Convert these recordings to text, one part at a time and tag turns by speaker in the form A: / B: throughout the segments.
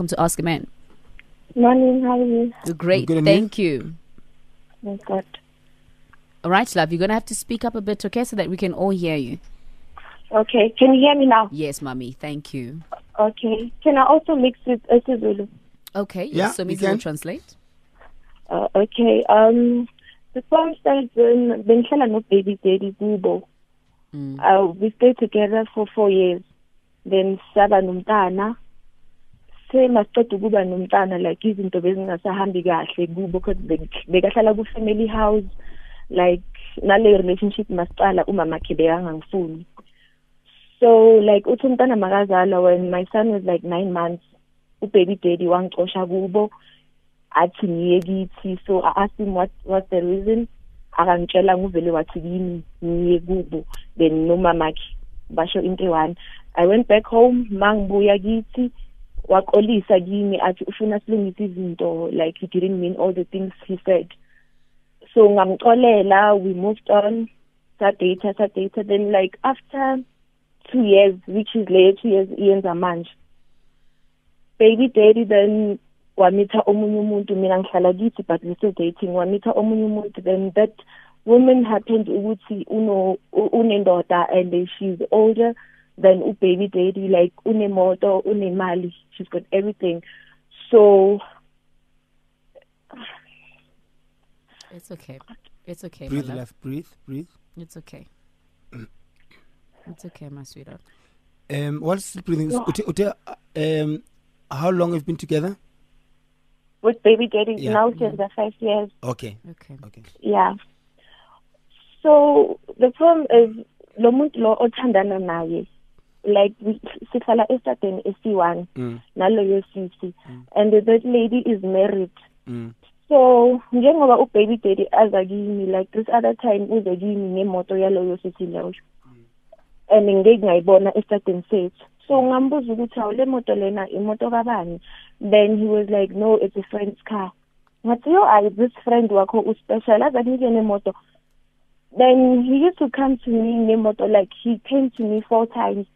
A: Welcome to Ask a Man.
B: Morning, how are you?
A: You're great.
C: good,
A: Thank you.
B: Thank God.
A: All right, love. You're going to have to speak up a bit, okay, so that we can all hear you.
B: Okay, can you hear me now?
A: Yes, mommy. Thank you.
B: Okay. Can I also mix with isiZulu?
A: Okay.
C: Yeah,
A: Yes, so
C: you
A: Missy will
C: can.
A: translate.
B: Uh, okay. Um, the song starts when benhlala no baby daddy kubo.
A: Mm.
B: Uh, we stayed together for four years. Then saba nomntana. Semasiqeda ukuba nomntana like izinto bezingasahambi kahle kubo because bek- bekahlala ku family house like nale relationship masicala umama khe bekangangifuni. So like uthi umntana makazalwa when my son was like 9 months ubaby daddy wangicosha kubo athi ngiye kithi. So I asked him what what's the reason? Akangitshela nguvele wathi kimi ngiye kubo then nomamakhe basho into eyi-one i went back home mangibuya kithi waxolisa kimi athi ufuna silungise izinto like he didn't mean all the things he said. So ngamxolela we moved on sadata sadata then like after two years which is later two years iyenza manje. Baby daddy then wamitha omunye umuntu mina ngihlala kithi but we still dating. Wamitha omunye umuntu then that woman happened ukuthi unendoda and then she's older than baby daddy like unemoto unemali she's got everything so
A: It's okay. It's okay,
C: Breathe,
A: my love.
C: love. Breathe, breathe.
A: It's okay. It's okay, my sweetheart.
C: Um, what's the breathing?
B: Yeah.
C: Ute, ute, um, how long have you been together?
B: with baby daddy
C: Yeah.
B: now since the five years
C: Okay,
A: Okay.
C: okay.
B: yeah so the problem is lo muntu lo othandana naye like we- sihlala estateni esi-one
C: Mm,
B: naloyo sisi and that lady is married.
C: Mm,
B: so njengoba ubaby daddy aza kimi like this other time uze kimi ngemoto yaloyo sisi leyo. And ngeke ngayibona estateni sethu. So ngambuza ukuthi awu le moto lena imoto kabani? Then he was like no it's a friend's car. Ngathi yo ayi this friend wakho uspecial aza kunike nemoto then he used to come to me ngemoto like he came to me four times.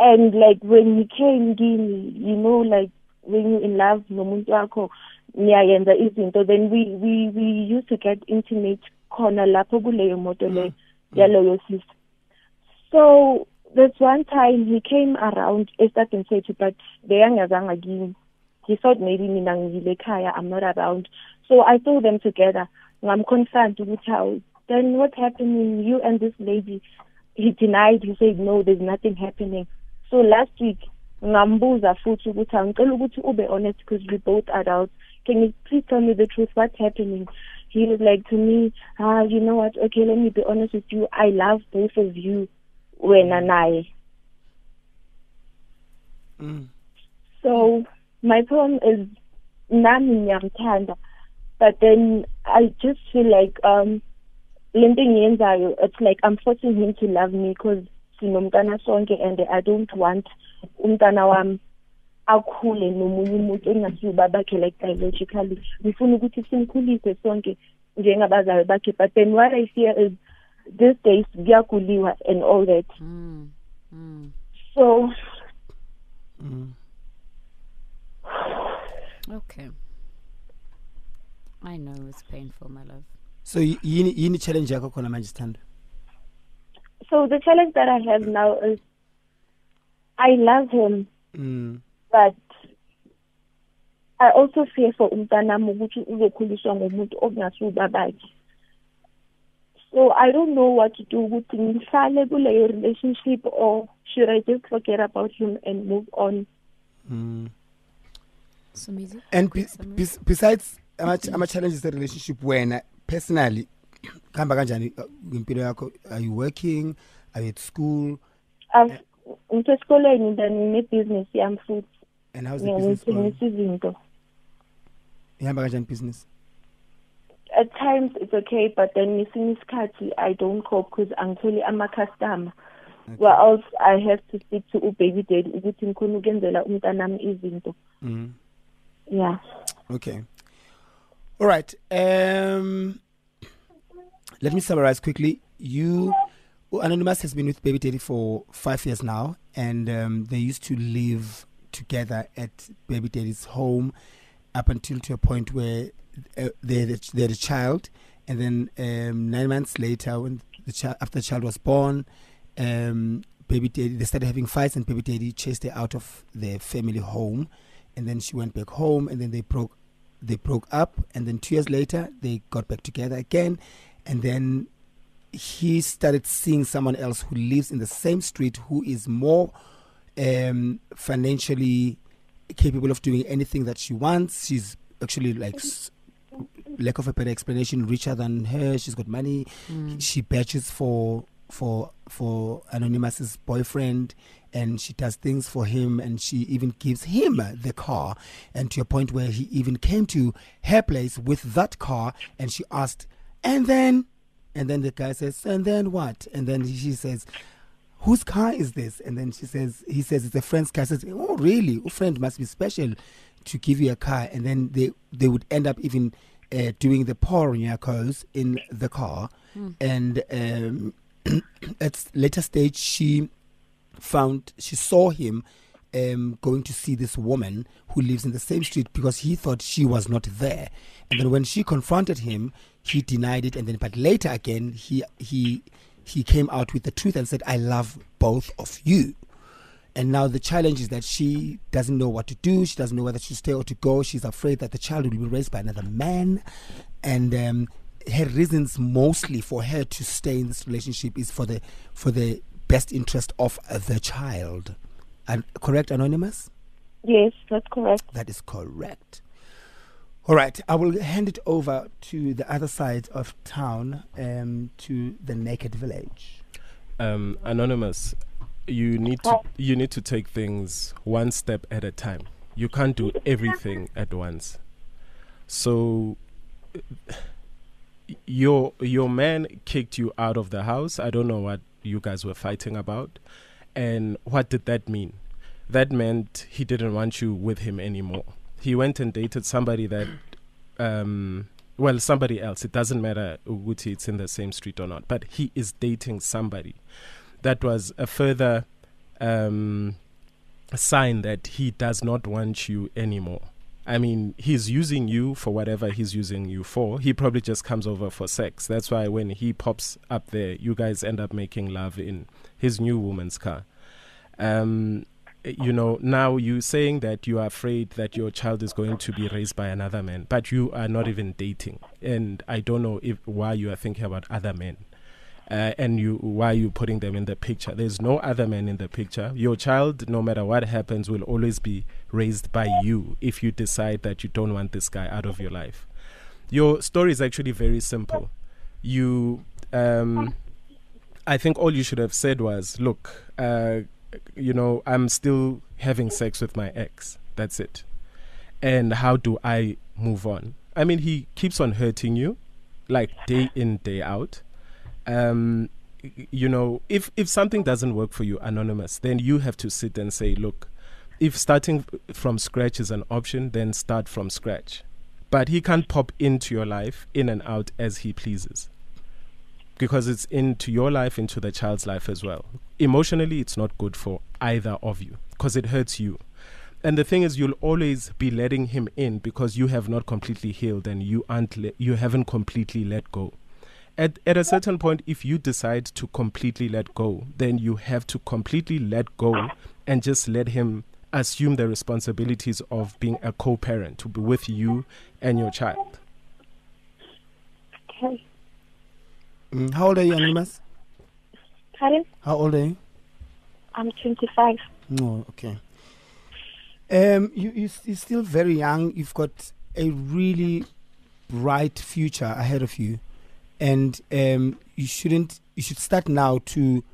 B: And like when he came kimi you know like when you in love nomuntu wakho niyayenza izinto. Then we we we used to get intimate khona lapho kuleyo moto le mm. yaloyo sisi so this one time he came around estateni sethu but bekangazanga kimi. He thought maybe mina ngiyile ekhaya i'm not around. So i saw them together. Ngamconfront ukuthi hawu then what's happening you and this lady? He denied. He said no there's nothing happening so last week ngambuza futhi ukuthi angicela ukuthi ube honest because we both adults. Can you please tell me the truth? What's happening? He was like to me ah you know what? Okay let me be honest with you. I love both of you. Wena naye.
C: Mm.
B: so my problem is nami ngiyamthanda but then i just feel like um lento engiyenzayo it's like i'm forcing him to love me because sinomntana sonke and i don't want umntana wami akhule nomunye umuntu engasiyo babakhe like biologically ngifuna ukuthi simkhulise sonke njengabazali bakhe but then what i fear is these days kuyaguliwa and all that
A: Mm. Mm.
B: so
C: Mm.
A: Okay. I know it's painful, my love.
C: So y- yini yini challenge yakho khona manje Sithando?
B: So the challenge that i have now is i love him
C: Mm.
B: but I also fear for umntanami ukuthi uzokhuliswa ngumuntu okungasiwo bakhe so I don't know what to do ukuthi ngihlale kuleyo relationship or should I just forget about him and move on
C: Mm. And
A: quick
C: be,
A: summary.
C: bes- besides ama ama challenges e relationship wena personally khamba kanjani uh, impilo yakho? Are you working? Are you at school?
B: I've ngisesikoleni then ngine-business yami futhi.
C: And how's the business going?
B: ngithengisa izinto.
C: Ihamba kanjani business?
B: At times it's okay but then ngesinye isikhathi I don't cope because angitholi ama-customer. Well else I have to speak to ubaby daddy ukuthi ngikhona ukenzela umntanami izinto.
C: Mm.
B: yeah.
C: Okay. All right. Um, let me summarize quickly. You, Anonymous has been with Baby Daddy for five years now, and um, they used to live together at baby daddy's home up until to a point where uh, they had a, child, and then um, nine months later, when the after the child was born, um, baby daddy they started having fights, and baby daddy chased her out of their family home, and then she went back home, and then they broke they broke up, and then two years later they got back together again, and then he started seeing someone else who lives in the same street who is more um, financially capable of doing anything that she wants. She's actually like lack of a better explanation, richer than her. She's got money.
A: Mm.
C: She batches for for for Anonymous's boyfriend, and she does things for him, and she even gives him the car, and to a point where he even came to her place with that car, and she asked, and then, and then the guy says, and then what? And then she says. Whose car is this? And then she says, he says it's a friend's car. She says, oh really? A friend must be special to give you a car. And then they they would end up even uh, doing the pouring pornyakos in the car.
A: Mm.
C: And um, at later stage, she found she saw him um, going to see this woman who lives in the same street because he thought she was not there. And then when she confronted him, he denied it. And then, but later again, he he he came out with the truth and said, "I love both of you." And now the challenge is that she doesn't know what to do. She doesn't know whether to stay or to go. She's afraid that the child will be raised by another man. And um, her reasons mostly for her to stay in this relationship is for the for the best interest of the child. And correct, anonymous.
B: Yes, that's correct.
C: That is correct. All right, I will hand it over to the other side of town, um, to the Naked Village.
D: Um, anonymous, you need to you need to take things one step at a time. You can't do everything at once. So your your man kicked you out of the house. I don't know what you guys were fighting about. And what did that mean? That meant he didn't want you with him anymore. He went and dated somebody that um well somebody else. It doesn't matter Uguti it's in the same street or not, but he is dating somebody. That was a further um sign that he does not want you anymore. I mean, he's using you for whatever he's using you for. He probably just comes over for sex. That's why when he pops up there, you guys end up making love in his new woman's car. Um, you know, now you saying that you are afraid that your child is going to be raised by another man, but you are not even dating. And I don't know if why you are thinking about other men. Uh, and you why you putting them in the picture there's no other man in the picture your child no matter what happens will always be raised by you if you decide that you don't want this guy out of your life your story is actually very simple you um i think all you should have said was look uh you know i'm still having sex with my ex. That's it. And how do i move on? I mean he keeps on hurting you like day in day out. Um you know if if something doesn't work for you anonymous then you have to sit and say look if starting from scratch is an option then start from scratch. But he can't pop into your life in and out as he pleases because it's into your life into the child's life as well emotionally it's not good for either of you because it hurts you and the thing is you'll always be letting him in because you have not completely healed and you aren't le- you haven't completely let go at, at a certain point, if you decide to completely let go, then you have to completely let go and just let him assume the responsibilities of being a co parent to be with you and your child.
B: Okay.
C: Mm, how old are you, anonymous?
B: Karen,
C: How old are you?
B: I'm 25.
C: No, okay. Um, you, you, you're still very young. You've got a really bright future ahead of you, and um, you shouldn't. You should start now to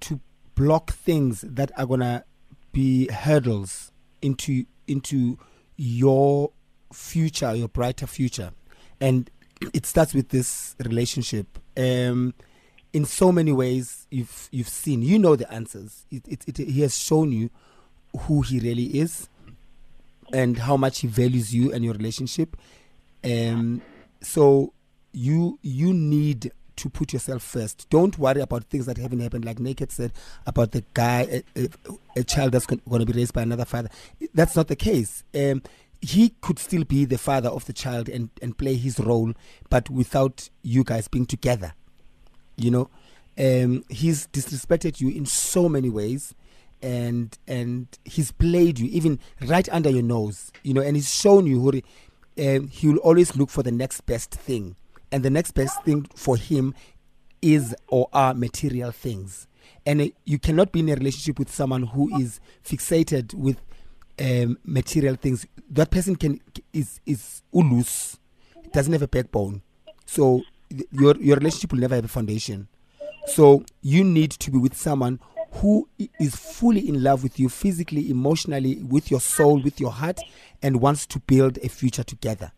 C: to block things that are gonna be hurdles into into your future, your brighter future, and it starts with this relationship. Um, in so many ways, you've you've seen. You know the answers. It, it, it he has shown you who he really is, and how much he values you and your relationship. Um, so you you need to put yourself first. Don't worry about things that haven't happened. Like Naked said about the guy, a, a, a child that's going to be raised by another father. That's not the case. Um, he could still be the father of the child and, and play his role, but without you guys being together. You know, um, he's disrespected you in so many ways, and and he's played you even right under your nose. You know, and he's shown you who um, he will always look for the next best thing, and the next best thing for him is or are material things. And uh, you cannot be in a relationship with someone who is fixated with um, material things. That person can is is loose, doesn't have a backbone. So your your relationship will never have a foundation. So you need to be with someone who is fully in love with you physically, emotionally, with your soul, with your heart, and wants to build a future together.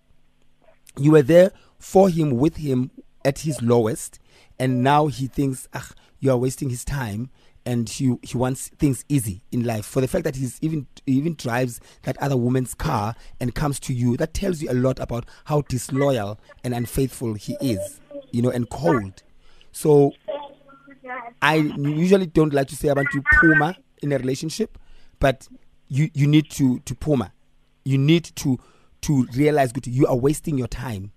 C: You were there for him, with him at his lowest, and now he thinks, ah, you are wasting his time, and he he wants things easy in life. For the fact that he's even he even drives that other woman's car and comes to you, that tells you a lot about how disloyal and unfaithful he is, you know, and cold. So I usually don't like to say about you puma in a relationship, but you you need to to puma. You need to to realize good you are wasting your time.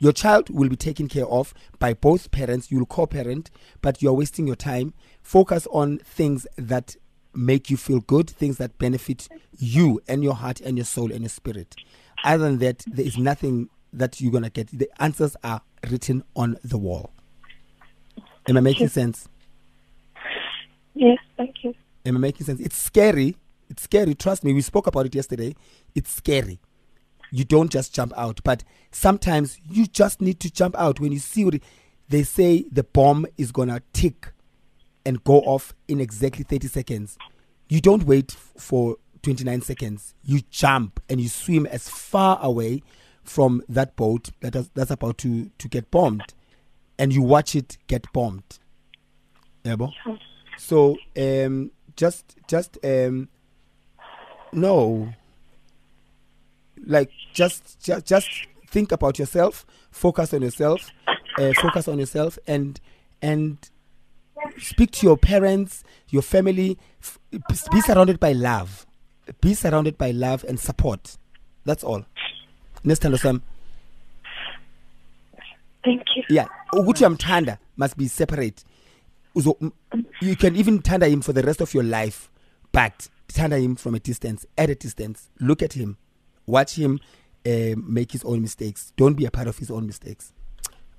C: Your child will be taken care of by both parents. You'll co-parent, but you're wasting your time. Focus on things that make you feel good, things that benefit you and your heart and your soul and your spirit. Other than that, there is nothing that you're gonna get. The answers are written on the wall. Am I making sense?
B: Yes, thank you.
C: Am I making sense? It's scary. It's scary. Trust me. We spoke about it yesterday. It's scary. You don't just jump out, but sometimes you just need to jump out when you see what it- they say the bomb is gonna tick and go off in exactly 30 seconds. You don't wait for 29 seconds. You jump and you swim as far away from that boat that is, that's about to, to get bombed, and you watch it get bombed. Yabo? So um, just just um, no, like just just just think about yourself, focus on yourself, uh, focus on yourself, and and speak to your parents, your family. F- be surrounded by love. Be surrounded by love and support. That's all. Next time, Sam.
B: Thank you.
C: Yeah, ukuthi uyamthanda must be separate. M- you can even tanda him for the rest of your life, but tanda him from a distance, at a distance. Look at him, watch him uh, make his own mistakes. Don't be a part of his own mistakes.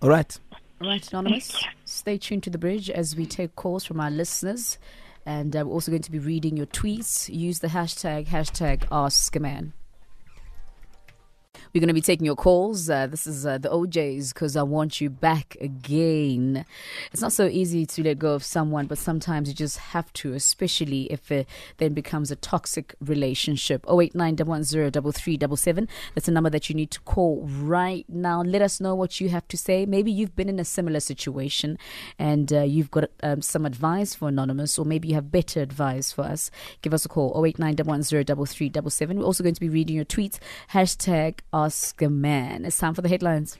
C: All right.
A: All right, Anonymous, stay tuned to the bridge as we take calls from our listeners. And uh, we're also going to be reading your tweets. Use the hashtag, hashtag Ask a Man. We're going to be taking your calls. Uh, this is uh, the OJs because I want you back again. It's not so easy to let go of someone, but sometimes you just have to, especially if it then becomes a toxic relationship. 0891103377. That's a number that you need to call right now. Let us know what you have to say. Maybe you've been in a similar situation and uh, you've got um, some advice for Anonymous, or maybe you have better advice for us. Give us a call 0891103377. We're also going to be reading your tweets. Hashtag Ask a Man. It's time for the headlines.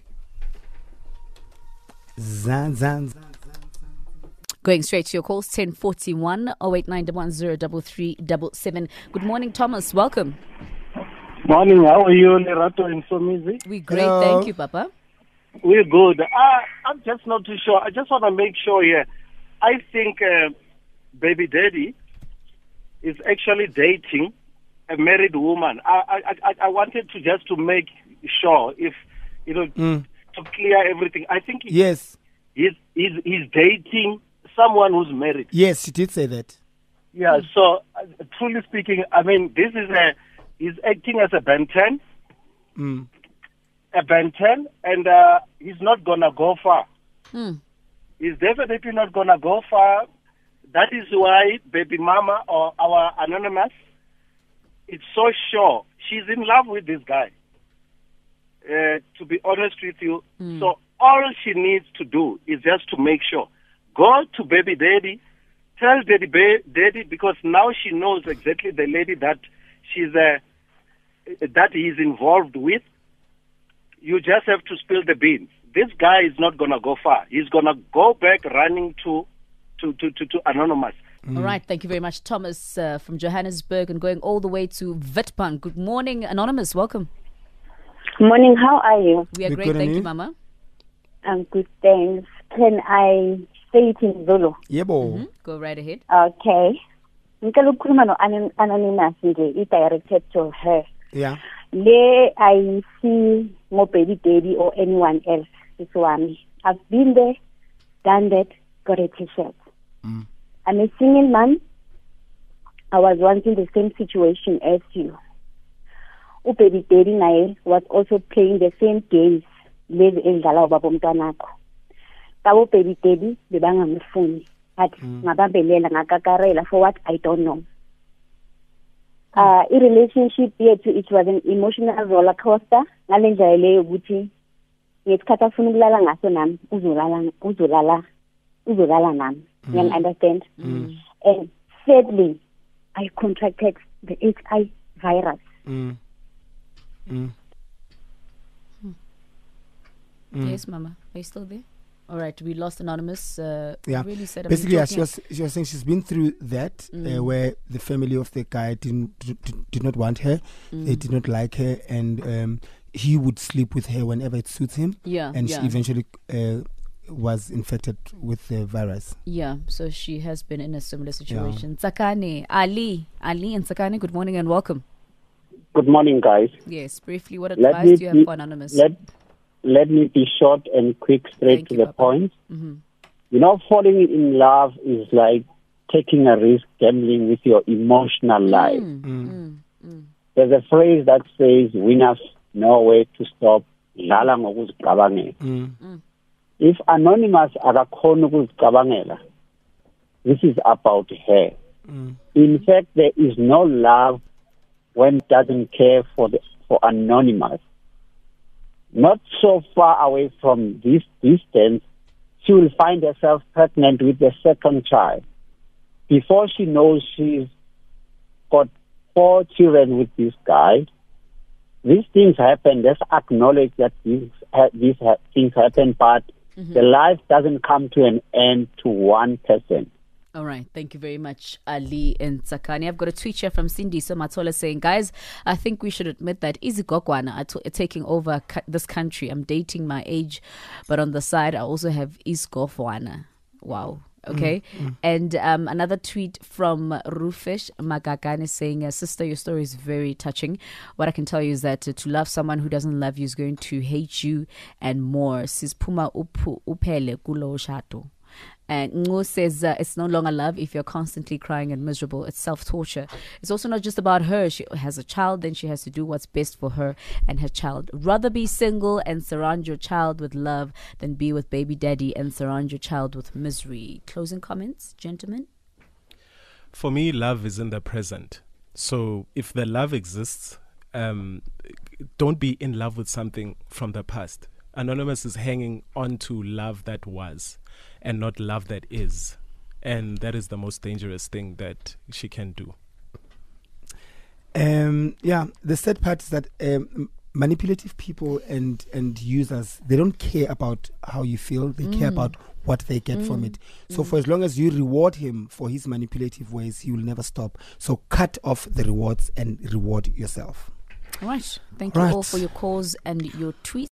C: Zan, zan, zan.
A: Going straight to your calls, 1041 0891103377. Good morning, Thomas. Welcome.
E: Morning, how are you, Lerato and Somizi?
A: We great.
C: Hello.
A: Thank you, Papa.
E: We're good. Uh, I'm just not too sure. I just want to make sure here. I think uh, Baby Daddy is actually dating a married woman. I, I, I, I wanted to just to make sure if, you know,
C: Mm.
E: to clear everything. I think
C: Yes,
E: he's, he's, he's dating someone who's married.
C: yes, she did say that.
E: Yeah, so uh, truly speaking, I mean, this is a, he's acting as a Ben 10.
C: Mm.
E: a Ben 10, and uh, he's not going to go far.
A: Hmm.
E: He's definitely not going to go far. That is why baby mama or our anonymous is so sure she's in love with this guy. Uh, to be honest with you, so all she needs to do is just to make sure. Go to baby daddy, tell daddy ba- daddy because now she knows exactly the lady that she's uh, that he's involved with you just have to spill the beans. this guy is not gonna go far. He's gonna go back running to to to to, to anonymous.
A: All right, thank you very much, Thomas uh, from Johannesburg, and going all the way to Witbank. Good morning, Anonymous. Welcome.
F: Morning, how are you?
A: We are
C: We're
A: great, thank you,
C: you?
A: Mama.
F: I'm good, thanks. Can I say it in Zulu?
C: Yebo.
A: Mhm. Go right ahead.
F: Okay. Ngicela ukukhuluma no Anon- Anonymous nje i-directed to her.
C: Yeah.
F: Le ayisi ngo baby daddy or anyone else sisi wami. I've been there, done that, got a t-shirt.
C: Mm.
F: I'm a single mom. I was once in the same situation as you. ubaby daddy naye was also playing the same games lezi ezidlala ubaba umntwanakho kabo baby daddy bebangamfuni but ngabambelela ngakakarela for what i don't know. Uh i-relationship yethu it was an emotional roller coaster. Ngale ndlela leyo ukuthi ngesikhathi afuna ukulala ngaso nami uzolala uzolala uzolala nami. Uyang-understand and sadly i contracted the HIV virus
C: Mm. Mm. Mm.
A: Yes, Mama. Are you still there? All right, we lost Anonymous. Uh,
C: Yeah.
A: Really sad.
C: Basically, yeah, she was she was saying she's been through that uh, where the family of the guy didn't did, did not want her, they did not like her, and um, he would sleep with her whenever it suits him,
A: Yeah,
C: and
A: yeah.
C: she eventually uh, was infected with the virus.
A: Yeah, so she has been in a similar situation. Tsakane, Ali, Ali and Tsakane, good morning and welcome.
G: Good morning, guys.
A: Yes, briefly, what
G: Let
A: advice
G: me
A: do you have
G: be-
A: for Anonymous?
G: Let let me be short and quick, straight
A: Thank
G: to
A: you,
G: the
A: Papa.
G: point.
A: Mhm.
G: You know, falling in love is like taking a risk, gambling with your emotional life.
A: Mm, mm, mm.
G: There's a phrase that says, "Winners know where to stop." Dlala ngokuzicabangela.
C: Mm.
G: If anonymous akakhona ukuzicabangela, this is about her.
C: Mm.
G: In fact, there is no love when doesn't care for the for anonymous. Not so far away from this distance, she will find herself pregnant with the second child. Before she knows she's got four children with this guy, these things happen. Let's acknowledge that these these things happen, but Mm-hmm. the life doesn't come to an end to one person.
A: All right, thank you very much, Ali and Tsakani. I've got a tweet here from Cindy So Somatola saying, Guys, I think we should admit that Easy Gokwana are t- taking over this country. I'm dating my age, but on the side, I also have Isgofwana. Wow. Okay. And um, another tweet from Rufesh Magagane saying, uh, Sister, your story is very touching. What I can tell you is that uh, to love someone who doesn't love you is going to hate you and more. Sis Puma upu- upele kulo shato. And Ngo says uh, it's no longer love if you're constantly crying and miserable. It's self torture. It's also not just about her. She has a child, then she has to do what's best for her and her child. Rather be single and surround your child with love than be with baby daddy and surround your child with misery. Closing comments, gentlemen?
D: For me, love is in the present. So if the love exists, um, don't be in love with something from the past. Anonymous is hanging on to love that was and not love that is. And that is the most dangerous thing that she can do.
C: Um, yeah, the sad part is that um, manipulative people and and users they don't care about how you feel; they care about what they get from it. So for as long as you reward him for his manipulative ways, he will never stop. So cut off the rewards and reward yourself.
A: All right. Thank you all for your calls and your tweets.